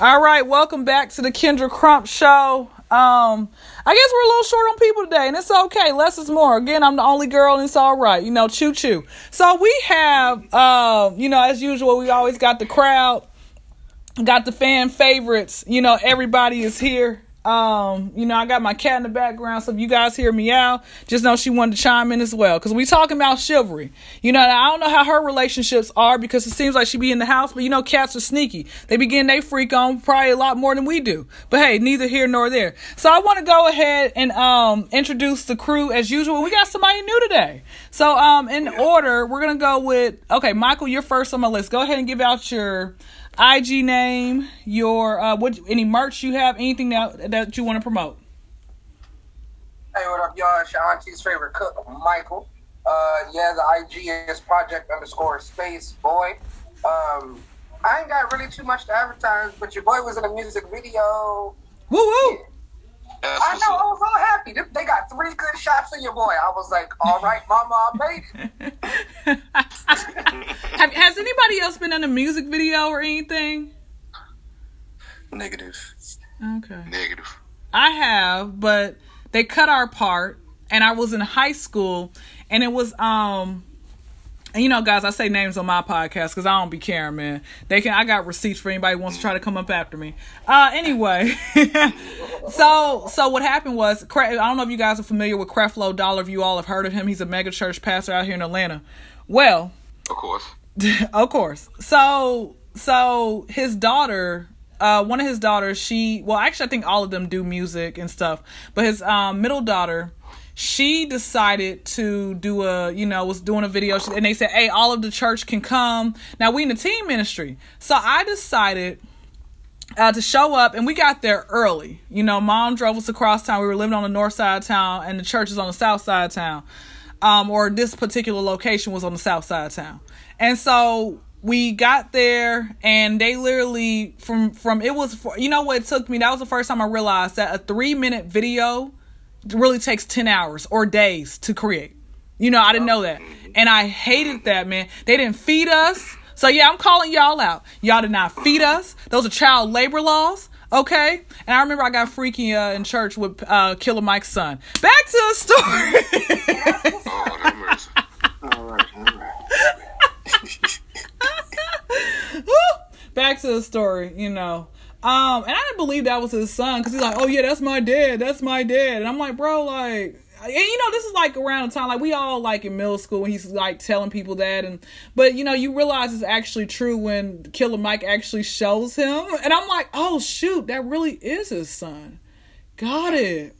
All right, welcome back to the Kendra Crump Show. Um, I guess we're a little short on people today, and it's okay. Less is more. Again, I'm the only girl, and it's all right. You know, choo choo. So we have, uh, you know, as usual, we always got the crowd, got the fan favorites. You know, everybody is here. Um, you know, I got my cat in the background, so if you guys hear me out, just know she wanted to chime in as well. Cause we talking about chivalry. You know, I don't know how her relationships are because it seems like she be in the house, but you know, cats are sneaky. They begin they freak on probably a lot more than we do. But hey, neither here nor there. So I want to go ahead and um introduce the crew as usual. We got somebody new today. So um in order, we're gonna go with okay, Michael, you're first on my list. Go ahead and give out your IG name, your uh, what any merch you have, anything that that you want to promote. Hey, what up, y'all? It's your auntie's favorite cook, Michael. Uh, yeah, the IG is project underscore space boy. Um, I ain't got really too much to advertise, but your boy was in a music video. Woo woo! Yeah. I know. I was so happy. They got three good shots of your boy. I was like, "All right, Mama, I made it." Have, has anybody else been in a music video or anything? Negative. Okay. Negative. I have, but they cut our part, and I was in high school, and it was um and you know, guys, I say names on my podcast because I don't be caring, man. They can. I got receipts for anybody who wants to try to come up after me. Uh, anyway, so so what happened was, I don't know if you guys are familiar with Creflo Dollar. If you all have heard of him, he's a mega church pastor out here in Atlanta. Well, of course, of course. So so his daughter uh, one of his daughters, she well, actually, I think all of them do music and stuff. But his um, middle daughter, she decided to do a, you know, was doing a video, and they said, "Hey, all of the church can come." Now we in the team ministry, so I decided. Uh, to show up and we got there early. You know mom drove us across town. We were living on the north side of town and the church is on the south side of town. Um, or this particular location was on the south side of town. And so we got there and they literally from from it was for, you know what it took me? That was the first time i realized that a three minute video really takes 10 hours or days to create. You know i didn't know that. And i hated that man. They didn't feed us. So yeah i'm calling y'all out. Y'all did not feed us. Those are child labor laws okay? And i remember i got freaky uh, in church with uh, killer mike's son. Back to the story. Oh, all right, all right. Back to the story, you know. Um, and I didn't believe that was his son because he's like, "Oh yeah, that's my dad. That's my dad." And I'm like, "Bro, like, and you know, this is like around the time like we all like in middle school when he's like telling people that, and but you know, you realize it's actually true when Killer Mike actually shows him, and I'm like, "Oh shoot, that really is his son." Got it.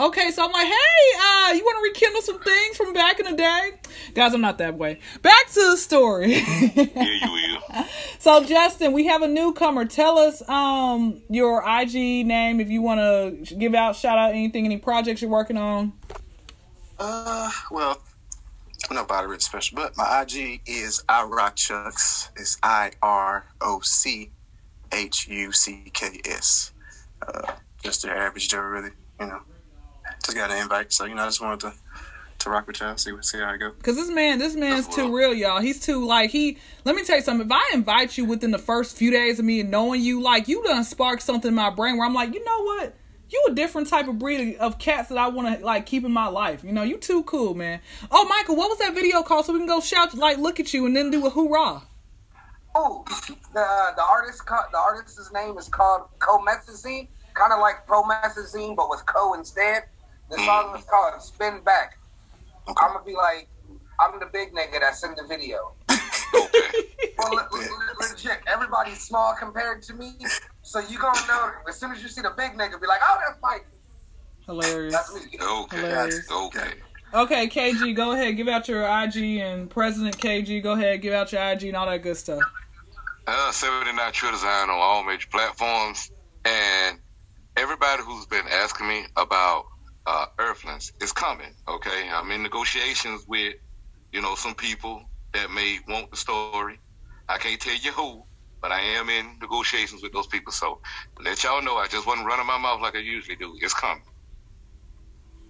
Okay, so I'm like, hey, uh, you want to rekindle some things from back in the day? Guys, I'm not that way. Back to the story. yeah, you will. So, Justin, we have a newcomer. Tell us um your IG name if you want to give out, shout out anything, any projects you're working on. Uh, well, I'm not about it special, but my IG is I Rock Chucks. It's I R O C H U C K S. Uh, just the average Joe, really, you know just got an invite, so you know, I just wanted to to rock with y'all, see see how I go. Cause this man, this man's too real, y'all. He's too like he. Let me tell you something. If I invite you within the first few days of me and knowing you, like you done sparked something in my brain where I'm like, you know what? You a different type of breed of cats that I want to like keep in my life. You know, you too cool, man. Oh, Michael, what was that video called? So we can go shout, like, look at you, and then do a hoorah. Oh, the the artist, the artist's name is called Comethazine, kind of like promethazine, but with co instead. The song is called Spin Back. I'm gonna be like, I'm the big nigga that's in the video. well, le- le- legit, everybody's small compared to me, so you gonna know as soon as you see the big nigga, be like, oh, that's Mike. Hilarious. That's me. Okay. Hilarious. Okay. Okay, KG, go ahead, give out your IG, and President KG, go ahead, give out your IG and all that good stuff. Uh, 79 True Design on all major platforms, and everybody who's been asking me about uh, Earthlings is coming. Okay, I'm in negotiations with, you know, some people that may want the story. I can't tell you who, but I am in negotiations with those people. So let y'all know, I just wasn't running my mouth like I usually do. It's coming.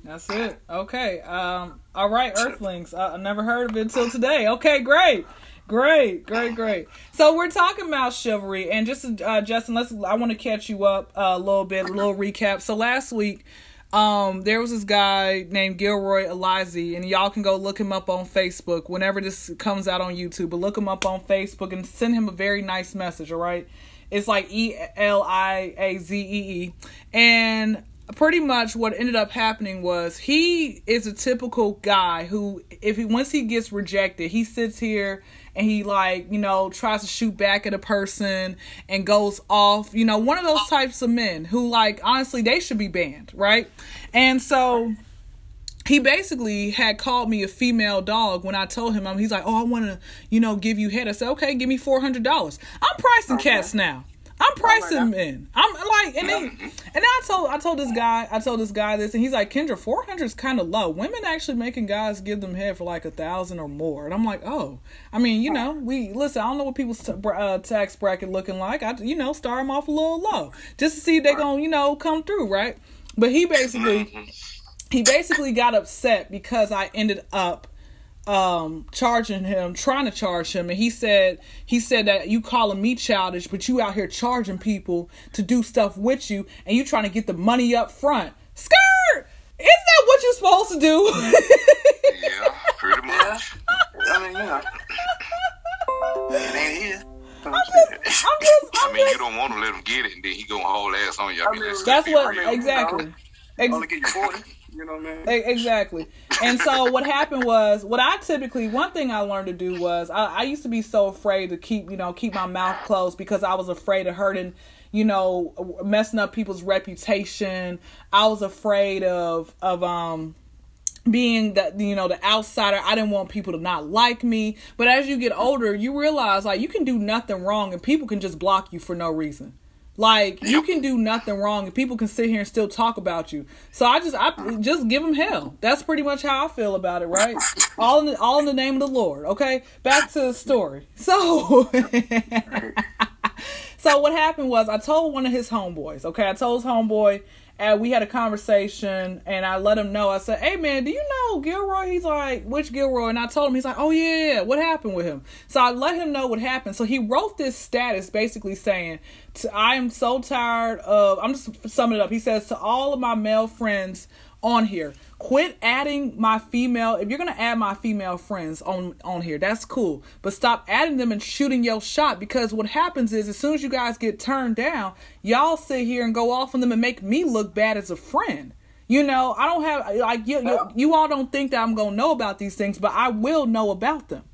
That's it. Okay. Um. All right, Earthlings. I, I never heard of it until today. Okay, great. Great, great, great. So we're talking about chivalry, and just uh, Justin, let's. I want to catch you up uh, a little bit, a little recap. So last week, um, there was this guy named Gilroy Elizy, and y'all can go look him up on Facebook whenever this comes out on YouTube. But look him up on Facebook and send him a very nice message. All right, it's like E L I A Z E E, and pretty much what ended up happening was he is a typical guy who if he once he gets rejected he sits here and he like you know tries to shoot back at a person and goes off you know one of those types of men who like honestly they should be banned right and so he basically had called me a female dog when I told him, I'm, he's like, oh, I want to, you know, give you head. I said, okay, give me $400. I'm pricing cats now. I'm pricing oh men. I'm like, and then, and then I told I told this guy I told this guy this, and he's like, Kendra, four hundred is kind of low. Women actually making guys give them head for like a thousand or more, and I'm like, oh, I mean, you know, we listen. I don't know what people's t- uh, tax bracket looking like. I, you know, start them off a little low just to see if they gonna, you know, come through, right? But he basically, he basically got upset because I ended up um charging him trying to charge him. And he said he said that you calling me childish but you out here charging people to do stuff with you and you trying to get the money up front. Skirt! Is that what you're supposed to do? Yeah pretty much. I mean you know. It ain't his I'm just, I'm just, I'm I mean, just, you don't want to let him get it, and then he gonna haul ass on you. I mean, that's be what exactly. Only get you 40 you know what i mean Exactly. And so what happened was what I typically one thing I learned to do was I, I used to be so afraid to keep you know keep my mouth closed because I was afraid of hurting you know messing up people's reputation. I was afraid of of um being that you know the outsider i didn't want people to not like me but as you get older you realize like you can do nothing wrong and people can just block you for no reason like you can do nothing wrong and people can sit here and still talk about you. So i just i just give them hell. That's pretty much how i feel about it right? All in the, all in the name of the lord okay? Back to the story. So so what happened was I told one of his homeboys, okay, I told his homeboy and we had a conversation and I let him know. I said, Hey man, do you know Gilroy? He's like, which Gilroy? And I told him, he's like, Oh yeah, what happened with him? So I let him know what happened. So he wrote this status basically saying, I am so tired of I'm just summing it up. He says to all of my male friends on here. Quit adding my female. If you're gonna add my female friends on on here, that's cool. But stop adding them and shooting your shot because what happens is as soon as you guys get turned down, y'all sit here and go off on them and make me look bad as a friend. You know, I don't have like you. You, you all don't think that I'm gonna know about these things, but I will know about them.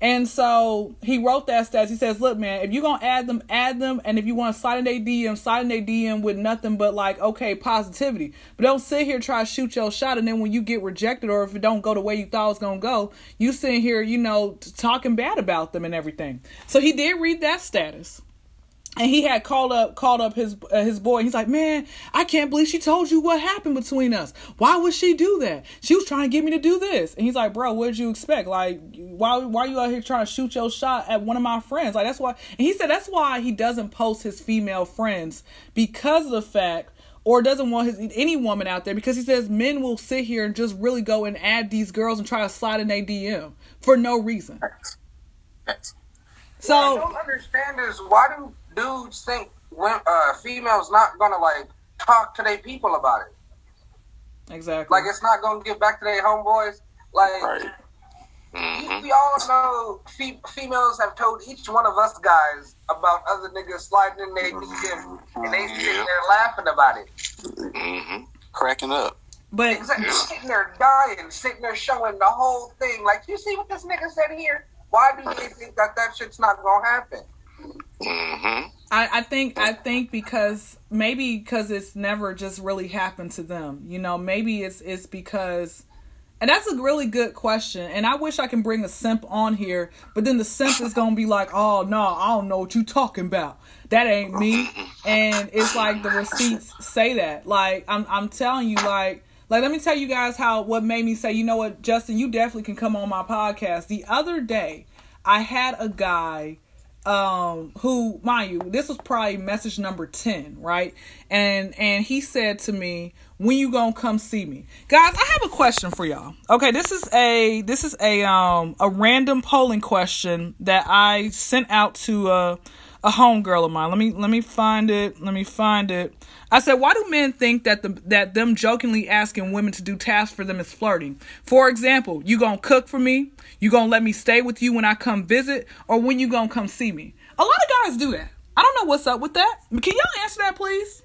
And so he wrote that stats. He says, "Look, man, if you're gonna add them, add them, and if you want to slide in their DM, slide in their DM with nothing but like okay positivity. But don't sit here try to shoot your shot, and then when you get rejected or if it don't go the way you thought it was gonna go, you sitting here, you know, talking bad about them and everything. So he did read that status." And he had called up called up his uh, his boy. He's like, "Man, I can't believe she told you what happened between us. Why would she do that? She was trying to get me to do this." And he's like, "Bro, what did you expect? Like, why why you out here trying to shoot your shot at one of my friends? Like, that's why." And he said that's why he doesn't post his female friends because of the fact or doesn't want his any woman out there because he says men will sit here and just really go and add these girls and try to slide in their DM for no reason. So what I don't understand is why do dudes think when uh, females not gonna like talk to their people about it? exactly. Like it's not gonna get back to their homeboys. Like Right. We all know fe- females have told each one of us guys about other niggas sliding in their DM, and they sitting Yeah. there laughing about it. Mhm. Cracking up. but Exactly, sitting there dying, sitting there showing the whole thing. Like, you see what this nigga said here? Why do they think that that shit's not gonna happen? Mhm. I, I think I think because maybe because it's never just really happened to them. You know, maybe it's it's because and that's a really good question. And I wish I can bring a simp on here, but then the simp is gonna be like, Oh no, I don't know what you talking about. That ain't me. And it's like the receipts say that. Like I'm I'm telling you, like like let me tell you guys how what made me say, you know what, Justin, you definitely can come on my podcast. The other day I had a guy um who mind you this was probably message number 10 right and and he said to me when you gonna come see me guys i have a question for y'all okay this is a this is a um a random polling question that i sent out to a a homegirl of mine. Let me let me find it. Let me find it. I said, why do men think that the that them jokingly asking women to do tasks for them is flirting? For example, you gonna cook for me? You gonna let me stay with you when I come visit, or when you gonna come see me? A lot of guys do that. I don't know what's up with that. Can y'all answer that, please?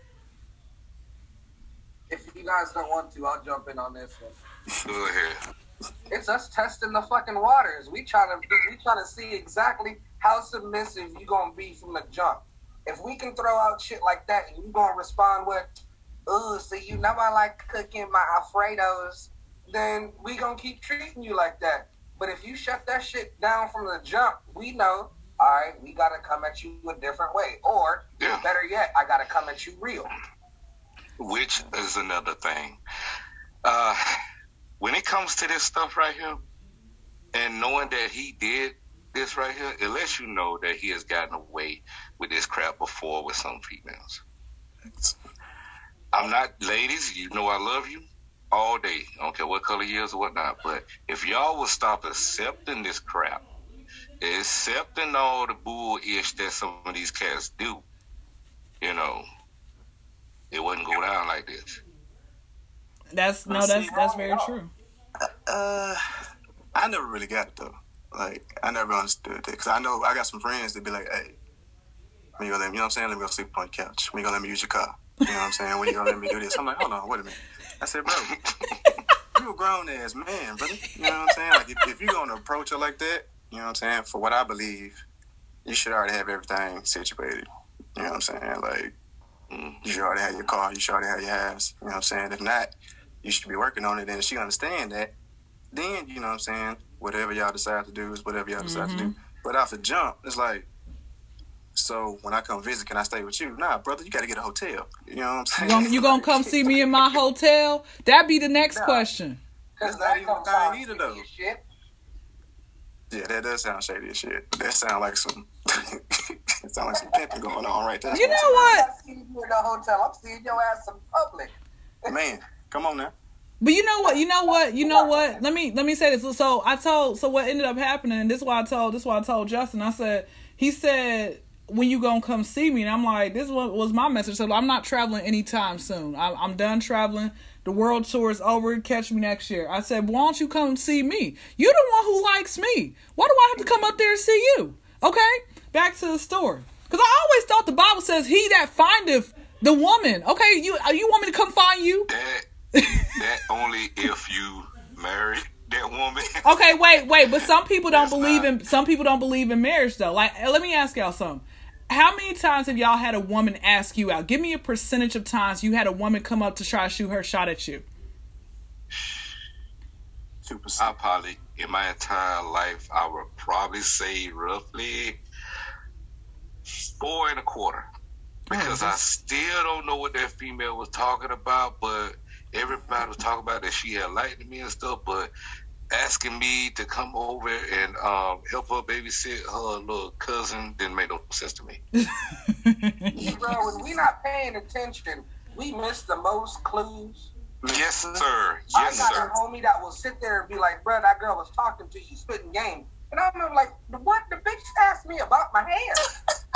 If you guys don't want to, I'll jump in on this one. Go ahead. It's us testing the fucking waters. We trying to we trying to see exactly how submissive you gonna be from the jump. If we can throw out shit like that and you gonna respond with, "Ooh, so you know I like cooking my Alfredos," then we gonna keep treating you like that. But if you shut that shit down from the jump, we know, all right, we gotta come at you a different way, or better yet, I gotta come at you real. Which is another thing. Uh, when it comes to this stuff right here, and knowing that he did this right here, it lets you know that he has gotten away with this crap before with some females. I'm not, ladies, you know I love you all day. I don't care what color you is or whatnot. But if y'all would stop accepting this crap, accepting all the bull ish that some of these cats do, you know, it wouldn't go down like this. That's no, that's that's very true. Uh, I never really got it though. Like I never understood it because I know I got some friends that be like, "Hey, when you gonna let me, you know what I'm saying? Let me go sleep on the couch. When you gonna let me use your car? You know what I'm saying? When you gonna let me do this?" I'm like, "Hold on, wait a minute." I said, "Bro, you a grown ass man, brother. You know what I'm saying? Like if, if you're gonna approach her like that, you know what I'm saying? For what I believe, you should already have everything situated. You know what I'm saying? Like Mm. you should already have your car. You should already have your house. You know what I'm saying? If not, you should be working on it. And if she understand that, then you know what I'm saying. Whatever y'all decide to do is whatever y'all decide to do. Mm-hmm. But off the jump, it's like, so when I come visit, can I stay with you? Nah, brother, you got to get a hotel. You know what I'm saying? gonna, you gonna come see me in my hotel? That'd be the next Yeah. question. That's Because not that even don't a thing either, though. Yeah, that does sound shady as shit. That sound like some. it sound like some pimping going on right there. You know what? I'm what? not seeing you in the hotel. I'm seeing your ass in public. Man, come on now. But you know what? You know what? You know what? Let me let me say this. So I told. So what ended up happening? And This is why I told. This is why I told Justin. I said he said when you gonna come see me? And I'm like, this was my message. So I'm not traveling anytime soon. I'm, I'm done traveling. The world tour is over. Catch me next year. I said, why don't you come see me? You're the one who likes me. Why do I have to come up there and see you? Okay, back to the story. Because I always thought the Bible says, "He that findeth the woman." Okay, you you want me to come find you? That only if you marry that woman. Okay, wait, wait, but some people don't That's believe not- in some people don't believe in marriage though. Like, uh, let me ask y'all something. How many times have y'all had a woman ask you out? Give me a percentage of times you had a woman come up to try to shoot her shot at you. Two percent. I probably in my entire life I would probably say roughly four and a quarter. Oh, because I still don't know what that female was talking about, but everybody was talking about that she had liked me and stuff, but asking me to come over and um, help her babysit her little cousin didn't make no sense to me. Bro, when we not paying attention, we miss the most clues. yes, sir. Yes, I got sir. a homie that will sit there and be like, bro, that girl was talking to you, spitting game. And I'm like, what? The bitch asked me about my hair.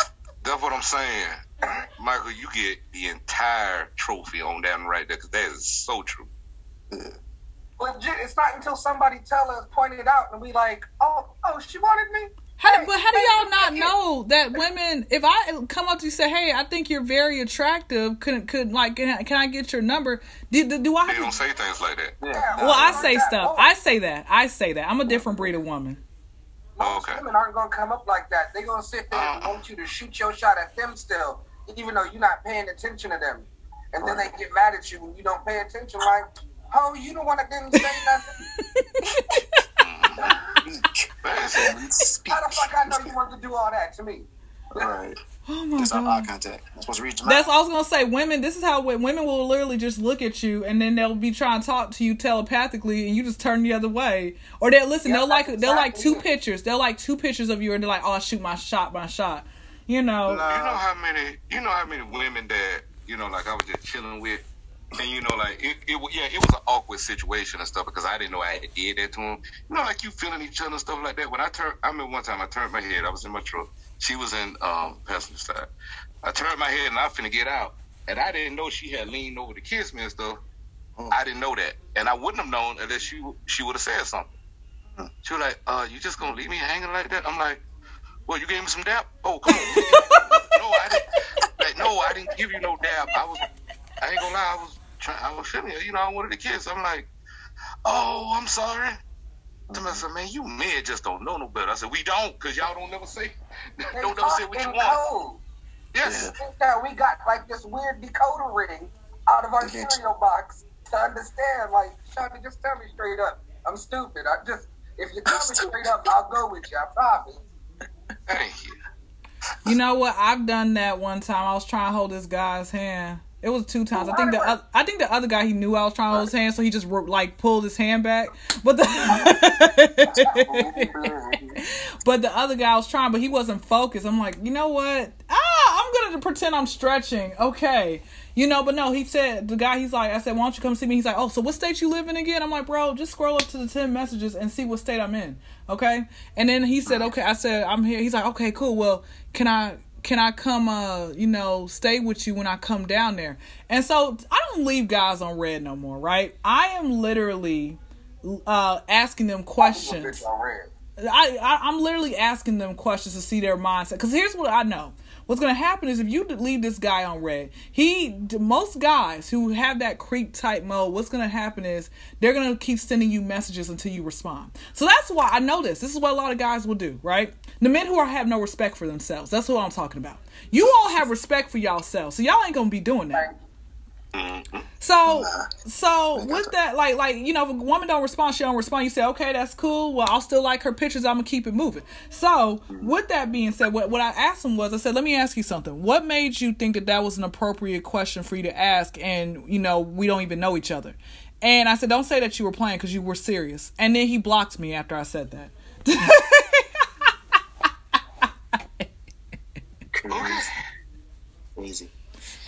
That's what I'm saying. Michael, you get the entire trophy on that right there, because that is so true. Legit, it's not until somebody tell us, point it out, and we like, oh, oh, she wanted me. How, Hey, but how do y'all not know that women? If I come up to you and say, "Hey, I think you're very attractive," could could like can I, can I get your number? Do, do, do I They don't say things like that. Yeah. Well, I say stuff. Oh, I say that. I say that. I'm a different breed of woman. Most Okay. women aren't gonna come up like that. They're gonna sit there and Uh. want you to shoot your shot at them still, even though you're not paying attention to them. And then they get mad at you when you don't pay attention. Like, oh, you the one that didn't say nothing. How the fuck I know you want to do all that to me? Right. Oh my Just our eye contact. I'm supposed to read your That's mind. all I was gonna say. Women, this is how women will literally just look at you, and then they'll be trying to talk to you telepathically, and you just turn the other way. Or they'll listen. Yeah, they'll like that's they'll like two pictures. They'll like two pictures of you, and they're like, "Oh, shoot my shot, my shot." You know. Nah. You know how many, you know how many women that, you know, like I was just chilling with, and you know, like it, it, yeah, it was an awkward situation and stuff because I didn't know I had did that to him. You know, like you feeling each other and stuff like that. When I turned, I mean, one time I turned my head. I was in my truck. She was in um passenger side. I turned my head and I'm finna get out, and I didn't know she had leaned over to kiss me and stuff. Oh. I didn't know that, and I wouldn't have known unless she she would have said something. Hmm. She was like, "Uh, you just gonna leave me hanging like that?" I'm like, "Well, you gave me some dap? Oh, come on." no, I didn't. Like, no, I didn't give you no dap. I was, I ain't gonna lie, I was trying, I was feeling it. You know, I wanted to kiss. I'm like, "Oh, I'm sorry." Somebody said, "Man, you men just don't know no better." I said, "We don't, cause y'all don't never say, They don't never say what you want." code. Yes. Yeah. that we got like this weird decoder ring out of our Mhm. cereal box to understand. Like, Shawty, just tell me straight up. I'm stupid. I just if you tell me straight up, I'll go with you. I promise. Thank you. You know what? I've done that one time. I was trying to hold this guy's hand. It was two times. I think the oth- I think the other guy he knew I was trying to hold his hand, so he just like pulled his hand back. But the but the other guy was trying, but he wasn't focused. I'm like, you know what? Ah, I'm gonna pretend I'm stretching. Okay, you know. But no, he said the guy. He's like, I said, why don't you come see me? He's like, oh, so what state you live in again? I'm like, bro, just scroll up to the ten messages and see what state I'm in. Okay. And then he said, okay. I said, I'm here. He's like, okay, cool. Well, can I? Can I come, uh, you know, stay with you when I come down there? And so I don't leave guys on red no more, right? I am literally uh, asking them questions. Bitch on red. I, I I'm literally asking them questions to see their mindset. Because here's what I know: what's gonna happen is if you leave this guy on red, he most guys who have that creep type mode, what's gonna happen is they're gonna keep sending you messages until you respond. So that's why I know this. This is what a lot of guys will do, right? The men who are have no respect for themselves. That's what I'm talking about. You all have respect for yourselves, so y'all ain't gonna be doing that. So, so with that, like, like you know, if a woman don't respond, she don't respond. You say, okay, that's cool. Well, I'll still like her pictures. I'm gonna keep it moving. So, with that being said, what what I asked him was, I said, let me ask you something. What made you think that that was an appropriate question for you to ask? And you know, we don't even know each other. And I said, don't say that you were playing because you were serious. And then he blocked me after I said that. Crazy. Crazy.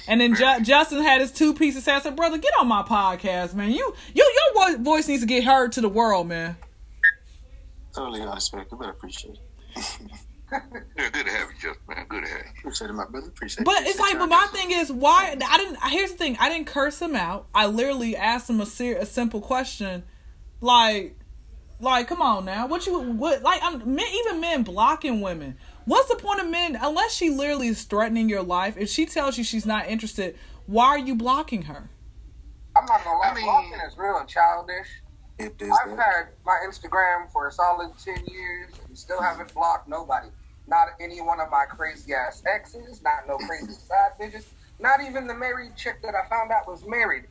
And then Ju- Justin had his two pieces. Say, I said, brother, get on my podcast, man. You, you, your vo- voice needs to get heard to the world, man. Totally unexpected, but I appreciate it. Yeah, good to have you, Justin, man. Good to have you. Appreciate it, my brother. Appreciate it. But it's like, but my thing is, why? I didn't. Here's the thing: I didn't curse him out. I literally asked him a ser- a simple question, like, like, come on now, what you, what, like, I'm men, even men blocking women. What's the point of men unless she literally is threatening your life? If she tells you she's not interested, why are you blocking her? I'm not gonna lie. I mean- blocking is real childish. It is I've that. had my Instagram for a solid ten years and still haven't blocked nobody. Not any one of my crazy ass exes. Not no crazy side bitches. Not even the married chick that I found out was married.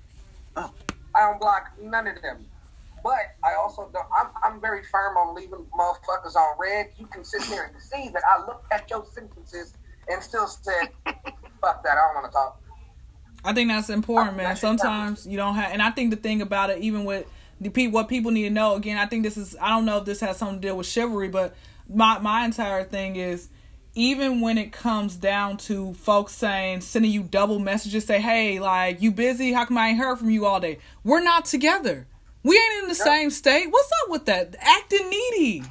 Oh. I don't block none of them. But I also don't. I'm, I'm very firm on leaving motherfuckers on red. You can sit there and see that I looked at your sentences and still said, "Fuck that. I don't want to talk." I think that's important, man. Sometimes you don't have, and I think the thing about it, even with the people, what people need to know. Again, I think this is. I don't know if this has something to do with chivalry, but my my entire thing is, even when it comes down to folks saying, sending you double messages, say, "Hey, like you busy? How come I ain't heard from you all day?" We're not together. We ain't in the same state. What's up with that? Acting needy.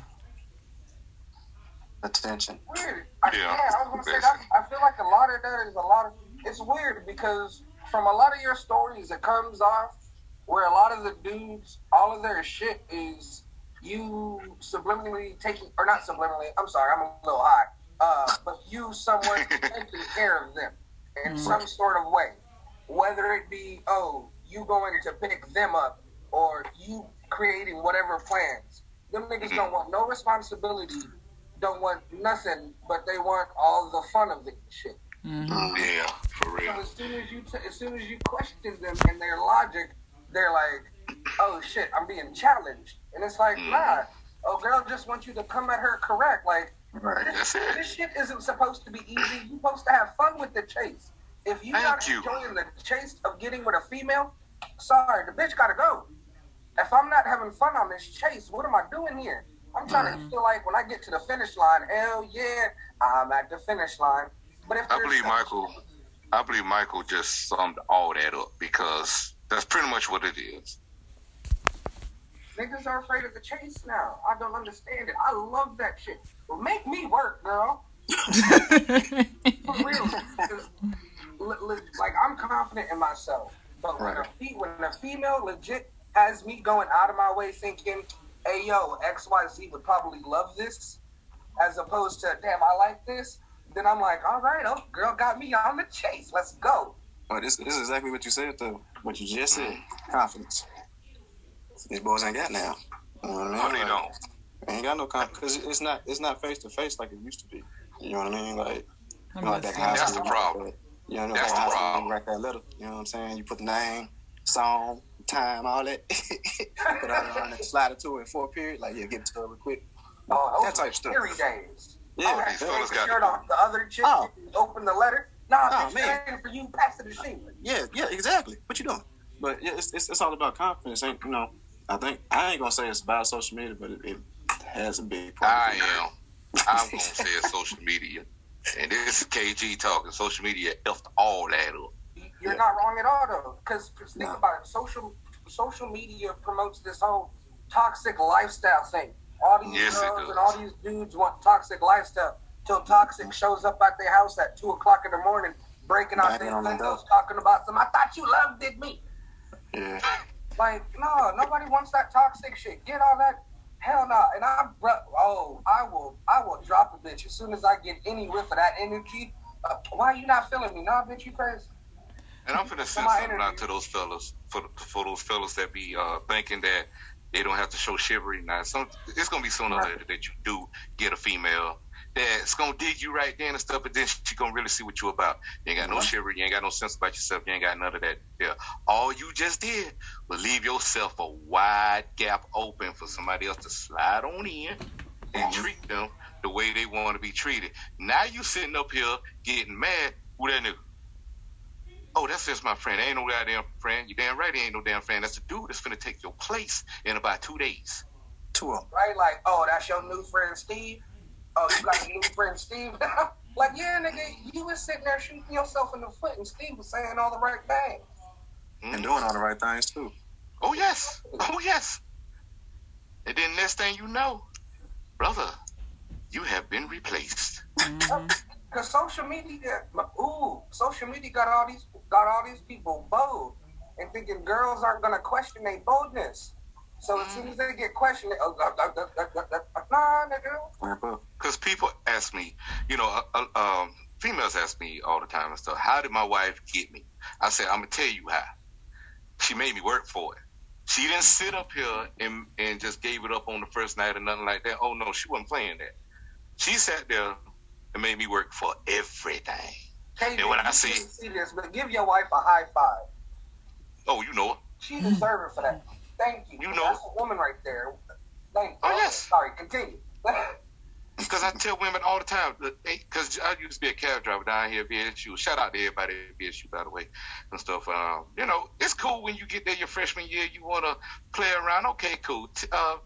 Attention. weird. I, Yeah. yeah, I was gonna say that. I feel like a lot of that is a lot of. It's weird because from a lot of your stories, it comes off where a lot of the dudes, all of their shit is you subliminally taking, or not subliminally. I'm sorry, I'm a little high. Uh, but you someone taking care of them in some sort of way, whether it be oh you going to pick them up or you creating whatever plans. Them niggas don't want no responsibility don't want nothing, but they want all the fun of the shit. Mm-hmm. Yeah, for So real. as soon as you t- as soon as you question them and their logic, they're like, "Oh shit, I'm being challenged," and it's like, mm. nah, oh girl just wants you to come at her correct. Like Right. This, this shit isn't supposed to be easy. You're supposed to have fun with the chase. If you're Thank not you. enjoying the chase of getting with a female, sorry, the bitch gotta go. If I'm not having fun on this chase, what am I doing here? I'm trying Mm-hmm. to feel like when I get to the finish line, hell yeah, I'm at the finish line. But if I believe some- Michael. I believe Michael just summed all that up because that's pretty much what it is. Niggas are afraid of the chase now. I don't understand it. I love that shit. Well, make me work, girl. For real. 'Cause li- li- like, I'm confident in myself. But when, a, Right. fe- when a female legit has me going out of my way thinking, hey, yo, XYZ would probably love this, as opposed to, damn, I like this, then I'm like, all right, oh, girl got me on the chase. Let's go. But this, this is exactly what you said, though. What you just said. Confidence. These boys ain't got now. You know what I mean? No, they Like, don't. they ain't got no confidence. Because it's not, it's not face to face like it used to be. You know what I mean? Like, you know, like that that. high That's school the problem. but, You know, That's like the high school, problem. you write that letter. You know what I'm saying? You put the name, song, time, all that. put out on it, slide it to it, four period. Like, yeah, get it to her real quick. Oh, That type were stuff. scary days. Yeah, I had These fellas got the shirt off. The other chick Oh. open the letter. Nah, Oh, bitch, man. for you. Pass it to she. Yeah, yeah, exactly. What you doing? But yeah, it's, it's, it's all about confidence. Ain't you know? I think I ain't gonna say it's about social media, but it, it has a big part. I am. I'm gonna say it's social media, and this is KG talking. Social media effed all that up. You're Yeah. not wrong at all, though. Because think No. about it. Social social media promotes this whole toxic lifestyle thing. All these Yes, girls and all these dudes want toxic lifestyle. Till toxic shows up at their house at two o'clock in the morning, breaking out their the windows, talking about some. I thought you loved it, me. Yeah, Like, no, nobody wants that toxic shit. Get all that. Hell no. And I, bro, oh, I will, I will drop a bitch as soon as I get any whiff of that energy. Uh, why you not feeling me? Nah, bitch, you crazy. And I'm finna send something out to those fellas for for those fellas that be uh, thinking that they don't have to show chivalry. Now, some it's gonna be sooner or Right. later that you do get a female that's gonna dig you right then and stuff, but then she gonna really see what you about. You ain't got no chivalry, you ain't got no sense about yourself, you ain't got none of that. Yeah, all you just did was leave yourself a wide gap open for somebody else to slide on in and treat them the way they want to be treated. Now you sitting up here getting mad. Who that nigga? Oh, that's just my friend. Ain't no goddamn friend. You damn right, he ain't no damn friend. That's the dude that's gonna take your place in about two days. two of them. right? Like, oh, that's your new friend Steve. Oh, you got a new friend Steve. like, yeah, nigga, you was sitting there shooting yourself in the foot, and Steve was saying all the right things. and doing all the right things too. Oh yes. Oh yes. And then next thing you know, brother, you have been replaced. Cause social media, ooh, social media got all these got all these people bold and thinking girls aren't gonna question their boldness. So as soon as they get questioned. Because people ask me, you know, uh, uh, um, females ask me all the time and stuff. How did my wife get me? I said, I'm gonna tell you how. She made me work for it. She didn't sit up here and and just gave it up on the first night or nothing like that. Oh no, she wasn't playing that. She sat there and made me work for everything. KJ, And when I see- see this, but give your wife a high five. Oh, you know it. She deserves it for that. Thank you. You know- that's a woman right there. Thank you. Oh, yes. Sorry, continue. Because I tell women all the time, because I used to be a cab driver down here at BSU. Shout out to everybody at BSU, by the way, and stuff. Um, you know, it's cool when you get there your freshman year, you want to play around. Okay, cool. Uh,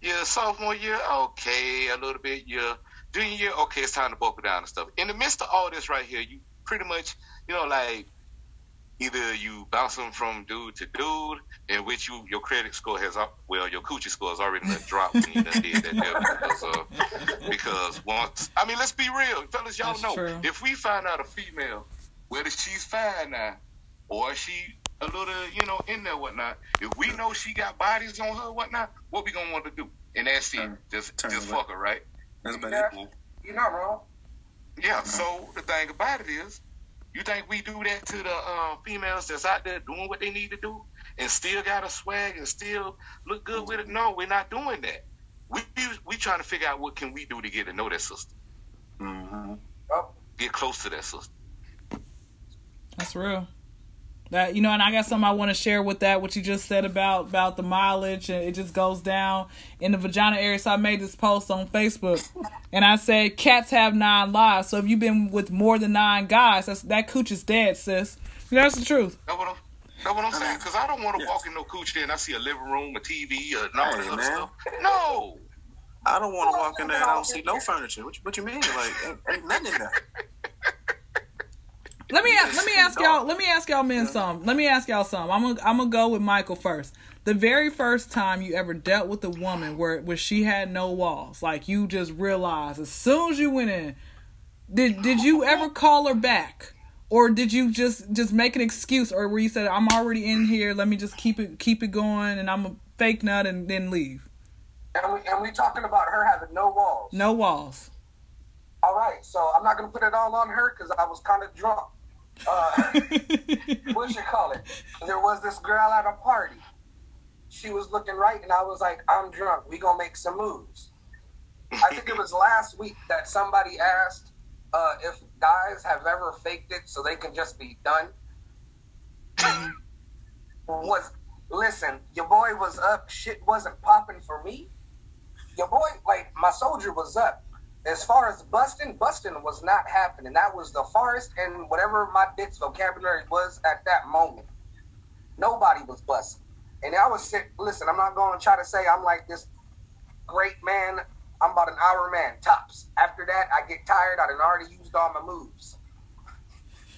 your sophomore year, okay, a little bit. Your junior year, okay, it's time to buckle down and stuff. In the midst of all this right here, you pretty much, you know, like either you bouncing from dude to dude, in which you your credit score has up, well, your coochie score has already done dropped when you done did that deal because uh, because once I mean, let's be real, fellas, y'all That's know true. if we find out a female, whether she's fine now or she a little, you know, in there whatnot, if we know she got bodies on her whatnot, what we gonna want to do? And that's it, Turn- just turn just fuck her, right? That's about Yeah. it. You're not wrong. Yeah. So the thing about it is, you think we do that to the uh, females that's out there doing what they need to do and still got a swag and still look good with it? No, we're not doing that. We we trying to figure out what can we do to get to know that sister, Mm-hmm. Get close to that sister. That's real. That you know, and I got something I want to share with that. What you just said about about the mileage, and it just goes down in the vagina area. So I made this post on Facebook, and I said cats have nine lives. So if you've been with more than nine guys, that's that cooch is dead, sis. That's the truth. That's what I'm, that's what I'm saying. Because I don't want to Yeah. walk in no cooch there and I see a living room, a TV, a and all Hey, that other man. stuff. No. I don't want to walk in there and I don't see no furniture. What you, what you mean? Like, ain't, ain't nothing in there. Let me let me ask y'all. Let me ask y'all men some. Let me ask y'all some. I'm gonna I'm gonna go with Michael first. The very first time you ever dealt with a woman where where she had no walls, like you just realized as soon as you went in, did did you ever call her back, or did you just just make an excuse, or where you said I'm already in here, let me just keep it keep it going, and I'm a fake nut and then leave. And we and we talking about her having no walls. No walls. All right, so I'm not gonna put it all on her because I was kind of drunk. Uh, what you call it? There was this girl at a party. She was looking right, and I was like, "I'm drunk. We gonna make some moves." I think it was last week that somebody asked uh, if guys have ever faked it so they can just be done. was listen, your boy was up. Shit wasn't popping for me. Your boy, like my soldier, was up. As far as busting, busting was not happening. That was the farthest and whatever my dick's vocabulary was at that moment. Nobody was busting. And I was sick. Listen, I'm not going to try to say I'm like this great man. I'm about an hour man, tops. After that, I get tired. I done already used all my moves.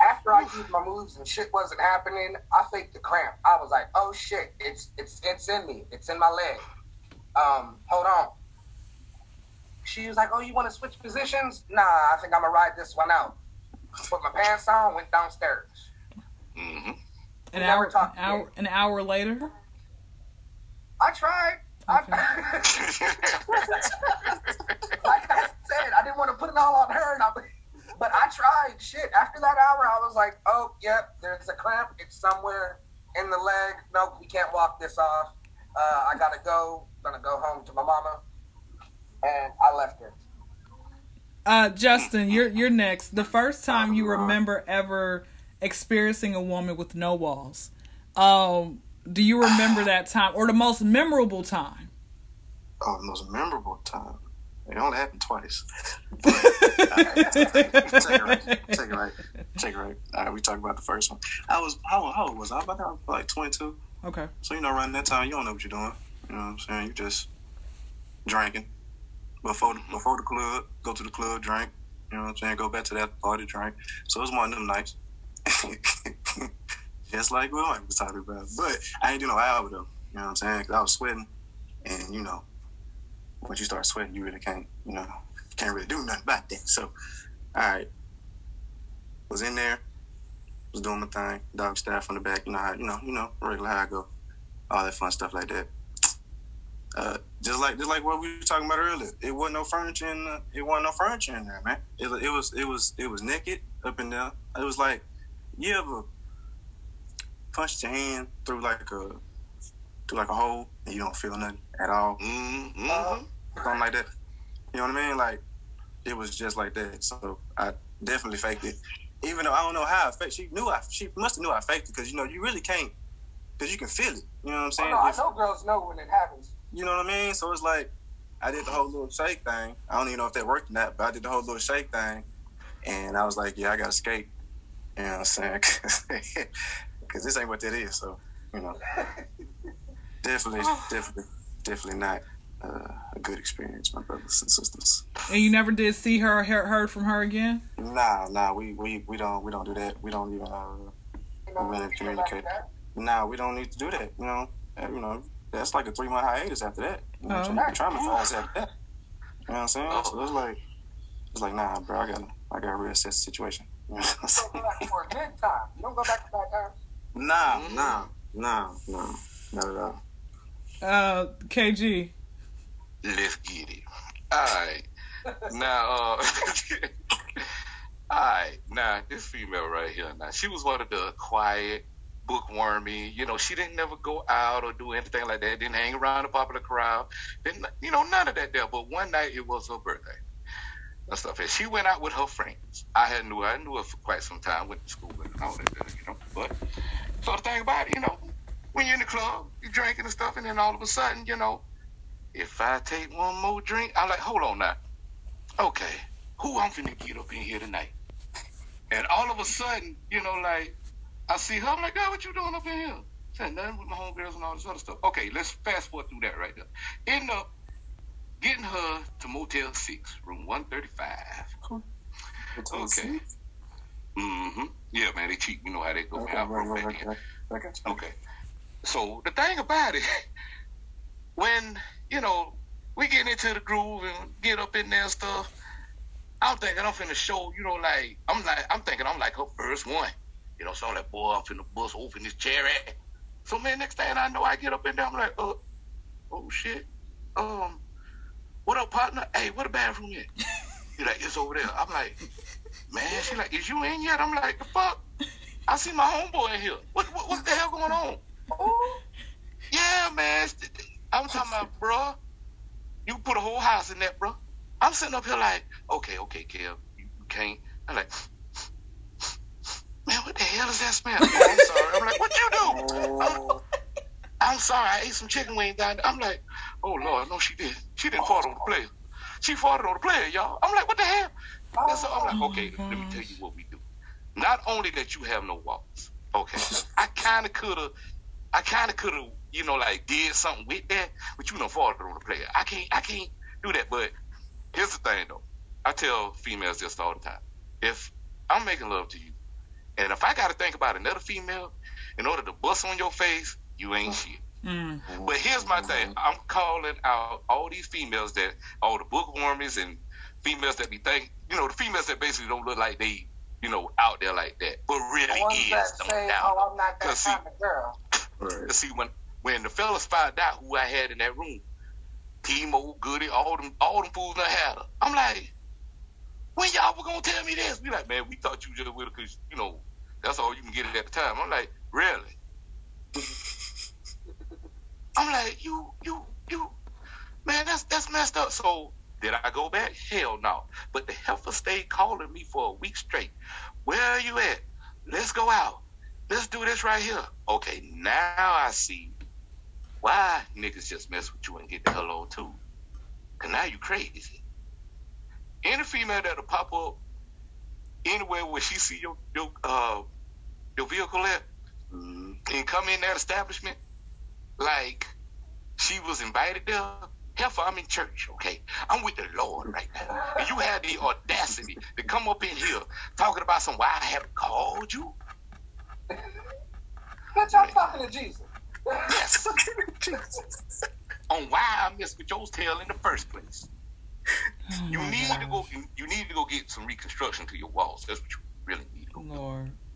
After I used my moves and shit wasn't happening, I faked the cramp. I was like, oh shit, it's it's it's in me. It's in my leg. Um, hold on. She was like, "Oh, you want to switch positions?" Nah, I think I'm gonna ride this one out. Put my pants on, went downstairs. Mm-hmm. An hour, an hour, an hour later. I tried. I, like I said, I didn't want to put it all on her, and I, but I tried. Shit. After that hour, I was like, "Oh, yep, there's a cramp. It's somewhere in the leg. Nope, we can't walk this off. Uh, I gotta go. gonna go home to my mama." And I left her. Uh, Justin, you're you're next. The first time you remember ever experiencing a woman with no walls. Um, do you remember that time or the most memorable time? Oh, the most memorable time. It only happened twice. take it right. Take it right. Take it right. All right, we talked about the first one. I was how, how old was I? About that, like twenty two. Okay. So you know, around that time, you don't know what you're doing. You know what I'm saying? You're just drinking before before the club. Go to the club, drink. You know what I'm saying? Go back to that party, drink. So it was one of them nights. just like what Mike was talking about. But I ain't do no hour though. You know what I'm saying? Cause I was sweating, and you know, once you start sweating, you really can't. You know, can't really do nothing about that. So, all right, was in there, was doing my thing. Dog staff on the back. You know how you know you know regular how I go all that fun stuff like that. Uh, just like just like what we were talking about earlier, it wasn't no furniture in the, it wasn't no furniture in there, man. It, it was it was it was naked up and down. It was like you ever punched your hand through like a through like a hole and you don't feel nothing at all, hmm Uh, something like that. You know what I mean? Like it was just like that. So I definitely faked it, even though I don't know how I faked. She knew I she must have knew I faked it because you know you really can't because you can feel it. You know what I'm oh, saying? no, I know girls know when it happens. You know what I mean? So it's like I did the whole little shake thing. I don't even know if that worked or not, but I did the whole little shake thing, and I was like, yeah, I got to skate. You know what I'm saying? Because this ain't what that is. So you know, definitely, definitely, definitely not uh, a good experience, my brothers and sisters. And you never did see her or hear- heard from her again? Nah, nah, we we, we don't we don't do that. We don't even. Uh, You Really communicate. that. nah, we don't need to do that. You know, Uh, you know, that's like a three month hiatus after that. You know what I'm Oh. Traumatized after that. You know what I'm saying? So it's like, it's like, nah, bro, I gotta, I gotta reassess the situation. You know what I'm You saying? don't go back for a good time. You don't go back to bad times. nah, nah, nah, nah, not at all. Uh, KG. Let's get it. All right. Now, uh, all right. Now, this female right here. Now, she was one of the quiet, bookwormy. You know, she didn't never go out or do anything like that. Didn't hang around the popular crowd. Didn't, you know, none of that there. But one night it was her birthday. And stuff. And she went out with her friends. I had knew. I knew her for quite some time. Went to school and all that, you know. But so the thing about it, you know, when you're in the club, you're drinking and stuff, and then all of a sudden, you know, if I take one more drink, I'm like, hold on now. Okay, who I'm finna get up in here tonight? And all of a sudden, you know, like, I see her, I'm like, God, what you doing up in here? Saying nothing with my homegirls and all this other stuff. Okay, let's fast forward through that right there. End up getting her to Motel 6, room 135. Okay. Mm-hmm. Yeah, man, they cheat. You know how they go. Okay, man. I right, right, right, right. I. Okay. So the thing about it, when you know we get into the groove and get up in there and stuff, I'm thinking I'm finna show. You know, like I'm like I'm thinking I'm like her first one. You know, so I'm like, boy, I'm finna bust open this cherry. So man, next thing I know, I get up in there, I'm like, uh, oh shit, um, what up, partner? Hey, where the bathroom at? He like, it's over there. I'm like, man, she like, is you in yet? I'm like, the fuck? I see my homeboy in here. What, what what the hell going on? Oh, Yeah, man. I'm talking about, bruh. You put a whole house in that, bruh. I'm sitting up here like, okay, okay, Kev, you, you can't. I'm like, the hell is that smell? Oh, I'm sorry. I'm like, what you do? I'm, I'm sorry. I ate some chicken wings down there. I'm like, oh Lord, no, she did. She didn't fart on the player. She farted on the player, y'all. I'm like, what the hell? And so I'm like, okay, oh, let me tell you what we do. Not only that you have no walls, okay. I kind of could have, I kind of could have, you know, like did something with that, but you know, farted on the player. I can't, I can't do that. But here's the thing, though. I tell females this all the time. If I'm making love to you, and if I got to think about another female in order to bust on your face, you ain't shit. Mm. But here's my thing. I'm calling out all these females that, all the bookwormies and females that be think, you know, the females that basically don't look like they, you know, out there like that, but really The ones is that say, down. Oh, I'm not that Cause see- kind of girl." Right. See, when when the fellas found out who I had in that room, Timo, Goody, all them, all them fools I had her. I'm like, when y'all were gonna tell me this? Be like, man, we thought you just with her because you know that's all you can get it at the time. I'm like, really? I'm like, you, you, you, man, that's that's messed up. So did I go back? Hell no. But the heifer stayed calling me for a week straight. Where are you at? Let's go out. Let's do this right here. Okay, now I see why niggas just mess with you and get the hell on too. Cause now you crazy. Any female that'll pop up anywhere where she see your your uh your vehicle at Mhm. and come in that establishment like she was invited there. Heifer, I'm in church, okay? I'm with the Lord right now. And you had the audacity to come up in here talking about some why I haven't called you. Bitch, I'm talking to Jesus. Yes. On why I missed with your tail in the first place. Oh You my need to go you, you need to go get some reconstruction to your walls. That's what you really need to go. Lord. Oh,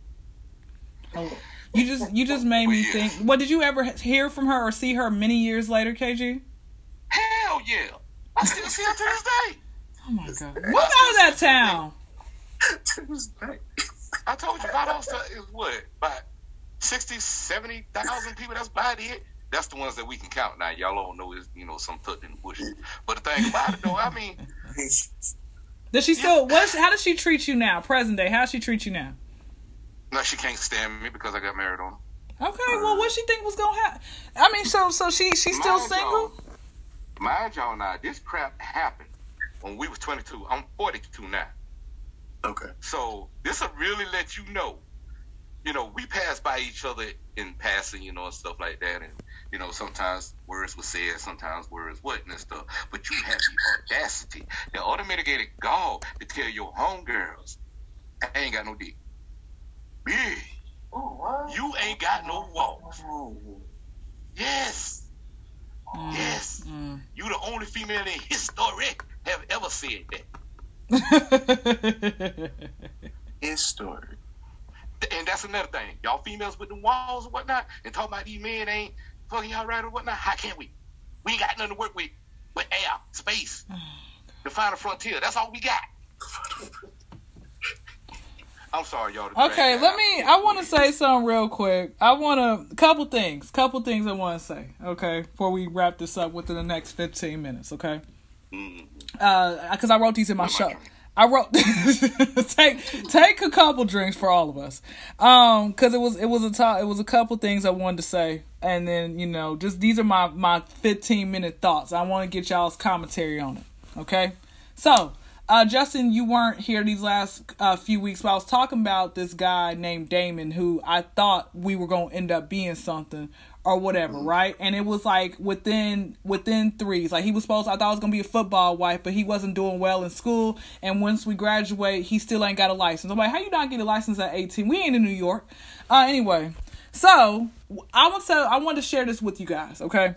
Oh. you just you just made me oh, yeah. think. What did you ever hear from her or see her many years later, KG? Hell yeah. I still see her to this day. Oh my god. what out of that town. Tuesday. I told you Valdosta uh, is what? About 60, 70,000 people that's by it. That's the ones that we can count now. Y'all all know is, you know, some tucked in the bushes. But the thing about it though, I mean, Does she still? What? How does she treat you now? Present day. How does she treat you now? No, she can't stand me because I got married on. Okay. Well, what she think was gonna happen? I mean, so so she she's still Mind single. y'all- Mind y'all now, this crap happened when we was 22. I'm 42 now. Okay. So this will really let you know. You know, we pass by each other in passing, you know, and stuff like that. And, you know, sometimes words were said, sometimes words wasn't and stuff. But you have the audacity, the unmitigated gall to tell your homegirls, I ain't got no dick. Yeah, Ooh, you ain't got no walls. Oh, Yes, Mm, yes. mm. You the only female in history have ever said that. history. And that's another thing. Y'all females with the walls and whatnot, and talking about these men ain't fucking y'all right or whatnot. How can we? We ain't got nothing to work with but air, space, the final frontier. That's all we got. I'm sorry, y'all. Okay, let me. I want to say something real quick. I want to couple things. Couple things I want to say. Okay, before we wrap this up within the next fifteen minutes. Okay. Mm. Uh, because I wrote these in my show. I wrote take take a couple drinks for all of us, um, because it was it was a to- it was a couple things I wanted to say, and then you know just these are my my fifteen minute thoughts. I want to get y'all's commentary on it. Okay, so uh, Justin, you weren't here these last uh, few weeks, but I was talking about this guy named Damon who I thought we were gonna end up being something or whatever, right? And it was like within within threes. Like he was supposed I thought I was gonna be a football wife, but he wasn't doing well in school. And once we graduate, he still ain't got a license. I'm like, how you not get a license at 18? We ain't in New York. Uh anyway. So I want to I want to share this with you guys, okay?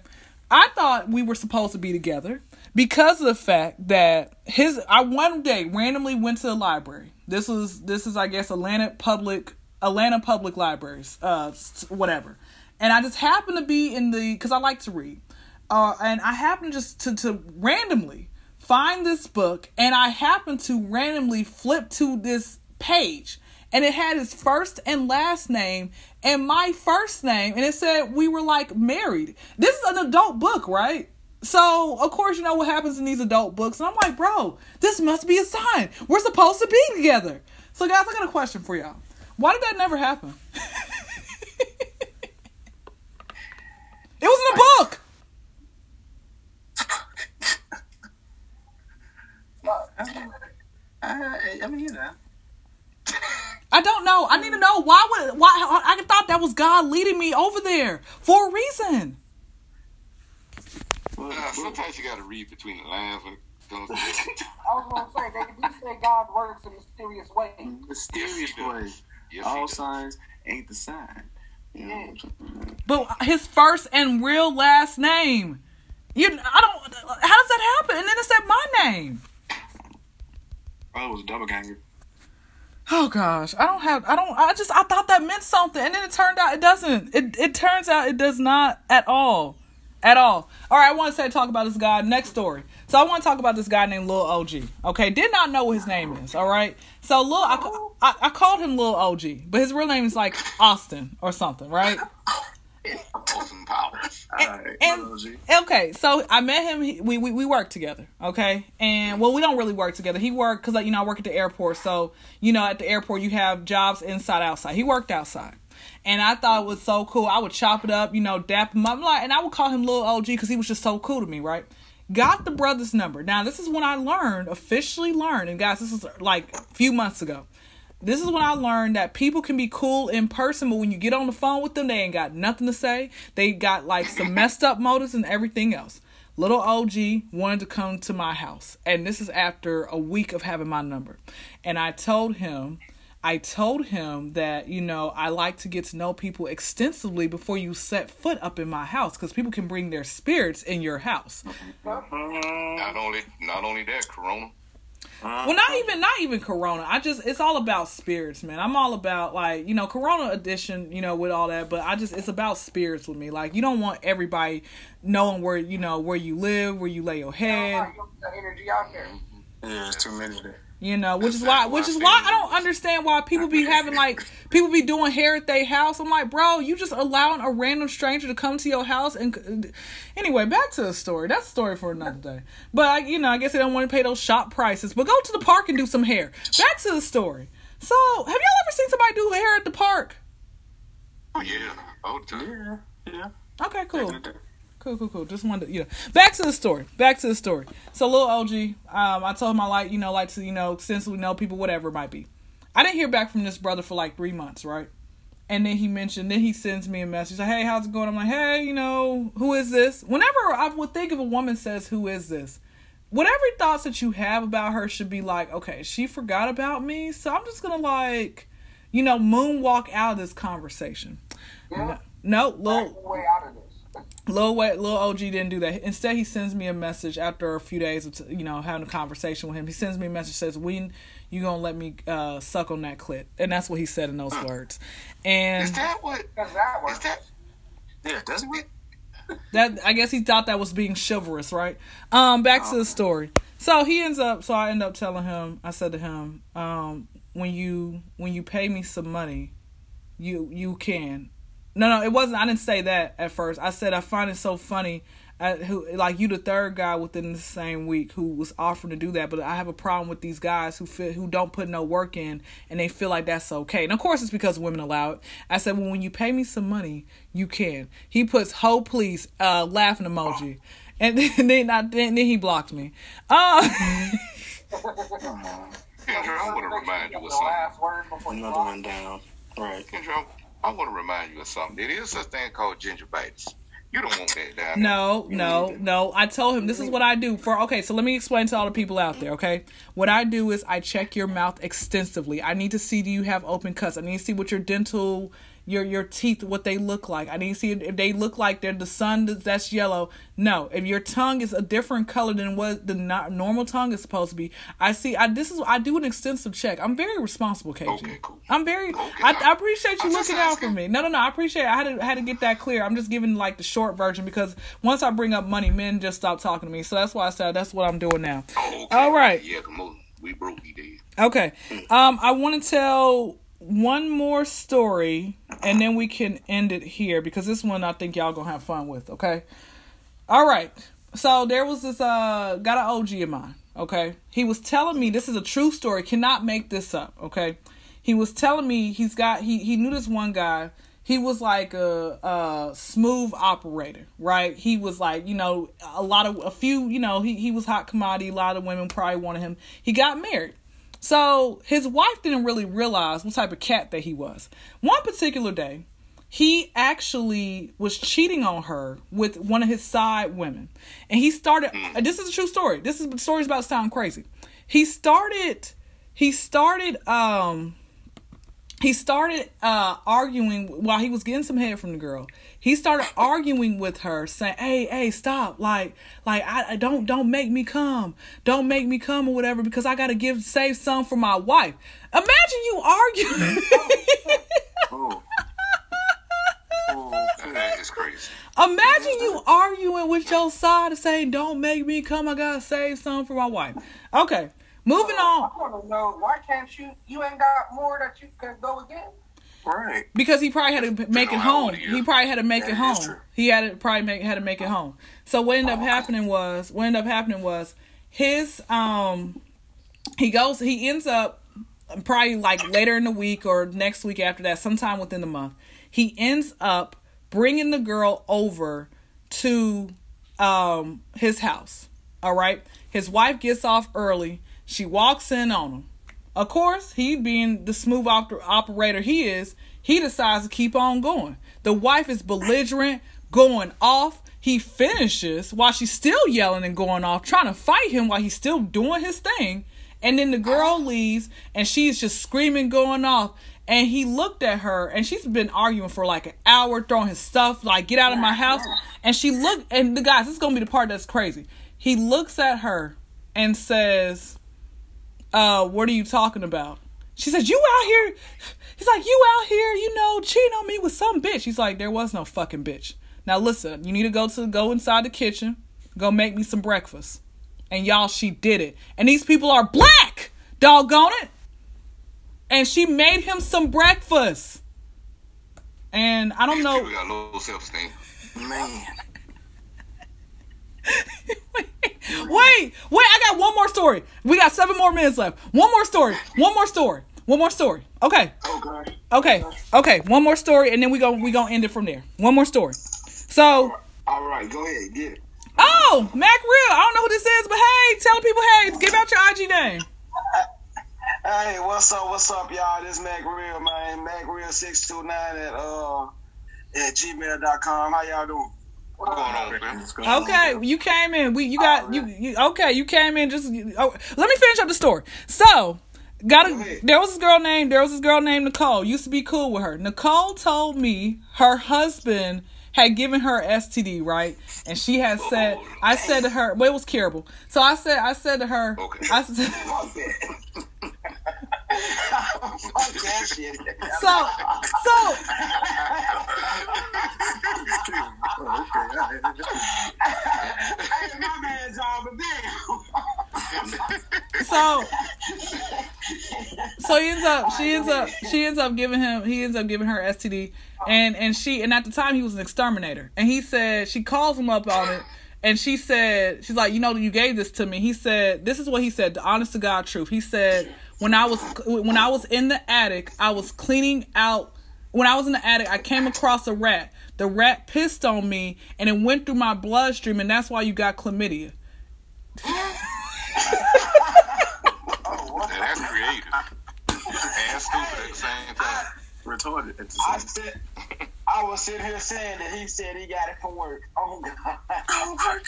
I thought we were supposed to be together because of the fact that his I one day randomly went to the library. This was this is I guess Atlanta Public Atlanta Public Libraries, uh whatever and I just happened to be in the because I like to read, uh, and I happened just to to randomly find this book, and I happened to randomly flip to this page, and it had his first and last name and my first name, and it said we were like married. This is an adult book, right? So of course you know what happens in these adult books, and I'm like, bro, this must be a sign. We're supposed to be together. So guys, I got a question for y'all. Why did that never happen? It was in a book. I, I mean, you know. I don't know. I need to know why would why I thought that was God leading me over there for a reason. Well, uh, sometimes you got to read between the lines when it comes to this. I was gonna say they do say God works in mysterious ways. Mysterious Yes, he way. Yes, All does. signs ain't the sign. You know what I'm saying? But his first and real last name. You I don't how does that happen? And then it said my name. Oh, it was a double ganger. Oh gosh, I don't have I don't I just I thought that meant something and then it turned out it doesn't. It it turns out it does not at all. At all. All right, I want to say talk about this guy. Next story. So I want to talk about this guy named Lil OG. Okay, did not know what his name is. All right. So Lil, I, I, I called him Lil OG, but his real name is like Austin or something, right? Austin Powers. All right. and- Okay, so I met him. He, we, we we work together. Okay, and well, we don't really work together. He worked because like you know I work at the airport, so you know at the airport you have jobs inside outside. He worked outside, and I thought it was so cool. I would chop it up, you know, dap him up, like, and I would call him little OG because he was just so cool to me, right? Got the brother's number. Now this is when I learned, officially learned, and guys, this is like a few months ago. This is when I learned that people can be cool in person, but when you get on the phone with them, they ain't got nothing to say. They got like some messed up motives and everything else. Little OG wanted to come to my house, and this is after a week of having my number. And I told him, I told him that, you know, I like to get to know people extensively before you set foot up in my house because people can bring their spirits in your house. Mm-hmm. Not only, not only that, Corona. Well, not even not even Corona. I just it's all about spirits, man. I'm all about like you know Corona edition, you know, with all that. But I just it's about spirits with me. Like you don't want everybody knowing where you know where you live, where you lay your head. The energy out there. Mm-hmm. Yeah, it's too many there. You know, which is why which is why why I don't understand why people be having like people be doing hair at their house. I'm like, bro, you just allowing a random stranger to come to your house and anyway, back to the story. That's a story for another day. But I, you know, I guess they don't want to pay those shop prices. But go to the park and do some hair. Back to the story. So, have y'all ever seen somebody do hair at the park? Oh yeah, all the time. Yeah, yeah. Okay, cool. Back in the day. Cool, cool, cool. Just wanted to, you know. Back to the story. Back to the story. So, little OG, um, I told him I like, you know, like to, you know, extensively know people, whatever it might be. I didn't hear back from this brother for like three months, right? And then he mentioned, then he sends me a message, like, hey, how's it going? I'm like, hey, you know, who is this? Whenever I would think of a woman says, who is this? Whatever thoughts that you have about her should be like, okay, she forgot about me, so I'm just gonna like, you know, moonwalk out of this conversation. Yeah. No, Back little way out of this. Lil Wet, Lil OG didn't do that. Instead, he sends me a message after a few days of you know having a conversation with him. He sends me a message says, "When you gonna let me uh, suck on that clit?" And that's what he said in those words. And Is And that what? Does that Is work? that? Yeah, doesn't it? that I guess he thought that was being chivalrous, right? Um, back to the story. So he ends up. So I end up telling him. I said to him, um, "When you when you pay me some money, you you can." No, no, it wasn't. I didn't say that at first. I said I find it so funny. uh, who like you the third guy within the same week who was offering to do that but i have a problem with these guys who feel who don't put no work in and they feel like that's okay and of course it's because women allow it i said well when you pay me some money you can he puts ho please uh laughing emoji and then, I, then, then he blocked me uh Kendra, I want to remind you of something. last word before you Another one down. Right. Kendra, I want to remind you of something. There is such thing called gingivitis. You don't want that down there. No, no, no. I told him this is what I do for okay, so let me explain to all the people out there, okay? What I do is I check your mouth extensively. I need to see do you have open cuts. I need to see what your dental your your teeth what they look like. I to see if they look like they're the sun that's- that's yellow. No, if your tongue is a different color than what the no- normal tongue is supposed to be. I see I this is I do an extensive check. I'm very responsible, KG. Okay, cool. I'm very Okay, I, I appreciate you I'm looking out for me. No, no, no. I appreciate. It. I had to had to get that clear. I'm just giving like the short version because once I bring up money, men just stop talking to me. So that's why I said that's what I'm doing now. Okay. All right. Yeah, come on. We broke, he did. Okay. Um, I want to tell one more story, and then we can end it here because this one I think y'all gonna have fun with. Okay. All right. So there was this uh got an OG of mine. Okay. He was telling me this is a true story. Cannot make this up. Okay. He was telling me he's got he he knew this one guy. He was like a, a smooth operator, right? He was like, you know, a lot of a few, you know, he he was hot commodity. A lot of women probably wanted him. He got married. So his wife didn't really realize what type of cat that he was. One particular day, he actually was cheating on her with one of his side women. And he started this is a true story. This is the story's about to sound crazy. He started he started um he started uh arguing while he was getting some head from the girl he started arguing with her saying hey hey stop like like i, I don't don't make me come don't make me come or whatever because i gotta give save some for my wife imagine you arguing Oh. Oh. That is crazy. imagine you arguing with your side and saying don't make me come i gotta save some for my wife okay moving uh, on I want to know why can't you? You ain't got more that you can go again. Right. because he probably had to make it home. he probably had to make it home. He had to probably make had to make it home. So what ended up happening was what ended up happening was his um he goes he ends up probably like later in the week or next week after that sometime within the month he ends up bringing the girl over to um his house all right his wife gets off early she walks in on him of course, he being the smooth op- operator he is, he decides to keep on going. The wife is belligerent, going off. He finishes while she's still yelling and going off, trying to fight him while he's still doing his thing. And then the girl leaves and she's just screaming, going off. And he looked at her and she's been arguing for like an hour, throwing his stuff, like, get out of my house. And she looked, and the guys, this is going to be the part that's crazy. He looks at her and says, uh, what are you talking about? She says, you out here. He's like, you out here, you know, cheating on me with some bitch. He's like, there was no fucking bitch. Now listen, you need to go to go inside the kitchen, go make me some breakfast. And y'all, she did it. And these people are black, doggone it. And she made him some breakfast. And I don't These know. people got low self esteem. Man. Wait, wait, I got one more story. We got seven more minutes left. One more story. One more story. One more story. Okay. Okay. Okay. Okay. One more story, and then we go. We gonna end it from there. One more story. So, All right, go ahead, get it. oh, Mac Real. I don't know who this is, but hey, tell people, hey, give out your IG name. Hey, what's up? What's up, y'all? This Mac Real, man. Mac Real six two nine at uh at gmail.com. How y'all doing? What's going on, man? On, Okay, you came in. We you got you, you. Okay, you came in. Just oh, let me finish up the story. So. Got Go a, ahead. there was this girl named there was this girl named Nicole. Used to be cool with her. Nicole told me her husband had given her STD, right? And she had said, I said to her, well, it was curable. So I said, I said to her, Okay. I said, but damn. so, so he ends up, she ends up, she ends up giving him, he ends up giving her STD, and and she, and at the time he was an exterminator, and he said she calls him up on it, and she said, she's like, you know, you gave this to me. He said, this is what he said, the honest to God truth. He said, when I was when I was in the attic, I was cleaning out. When I was in the attic, I came across a rat. The rat pissed on me, and it went through my bloodstream, and that's why you got chlamydia. oh, that's creative and stupid at the same time. Retarded at the same said, I was sitting here saying that he said he got it from work. Oh God.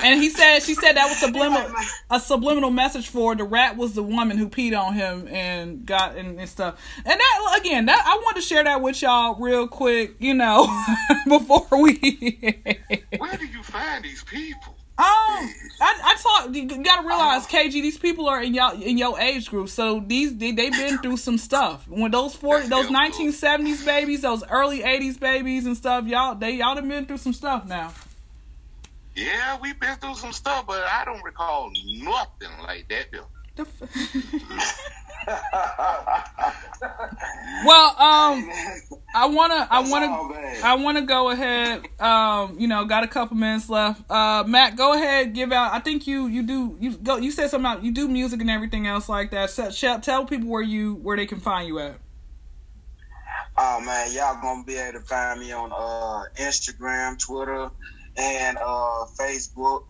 And he said, she said that was subliminal, a subliminal message for the rat was the woman who peed on him and got and, and stuff. And that again, that I want to share that with y'all real quick, you know, before we. Where do you find these people? Um, I, I thought you gotta realize, KG, these people are in y'all in your age group, so these they they've been through some stuff. When those forty, those nineteen seventies babies, those early eighties babies and stuff, y'all they y'all have been through some stuff now. Yeah, we've been through some stuff, but I don't recall nothing like that. Though. Well, um, I wanna, I wanna. I wanna go ahead. Um, you know, got a couple minutes left. Uh, Matt, go ahead, give out. I think you, you do, you go. You said something about you do music and everything else like that. So, tell people where you, where they can find you at. Oh man, y'all gonna be able to find me on uh, Instagram, Twitter, and uh, Facebook.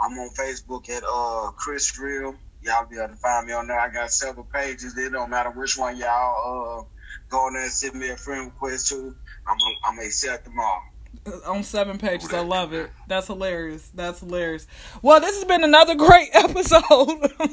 I'm on Facebook at uh, Chris Real. Y'all be able to find me on there. I got several pages. It don't matter which one y'all uh, go on there and send me a friend request to. I'm I'm gonna accept them all. on seven pages. I love it. That's hilarious. That's hilarious. Well, this has been another great episode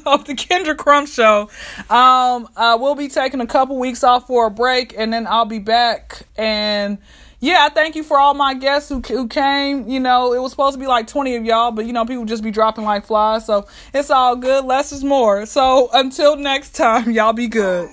of the Kendra Crumb Show. Um, uh, we'll be taking a couple weeks off for a break, and then I'll be back. And yeah, I thank you for all my guests who who came. You know, it was supposed to be like twenty of y'all, but you know, people just be dropping like flies. So it's all good. Less is more. So until next time, y'all be good.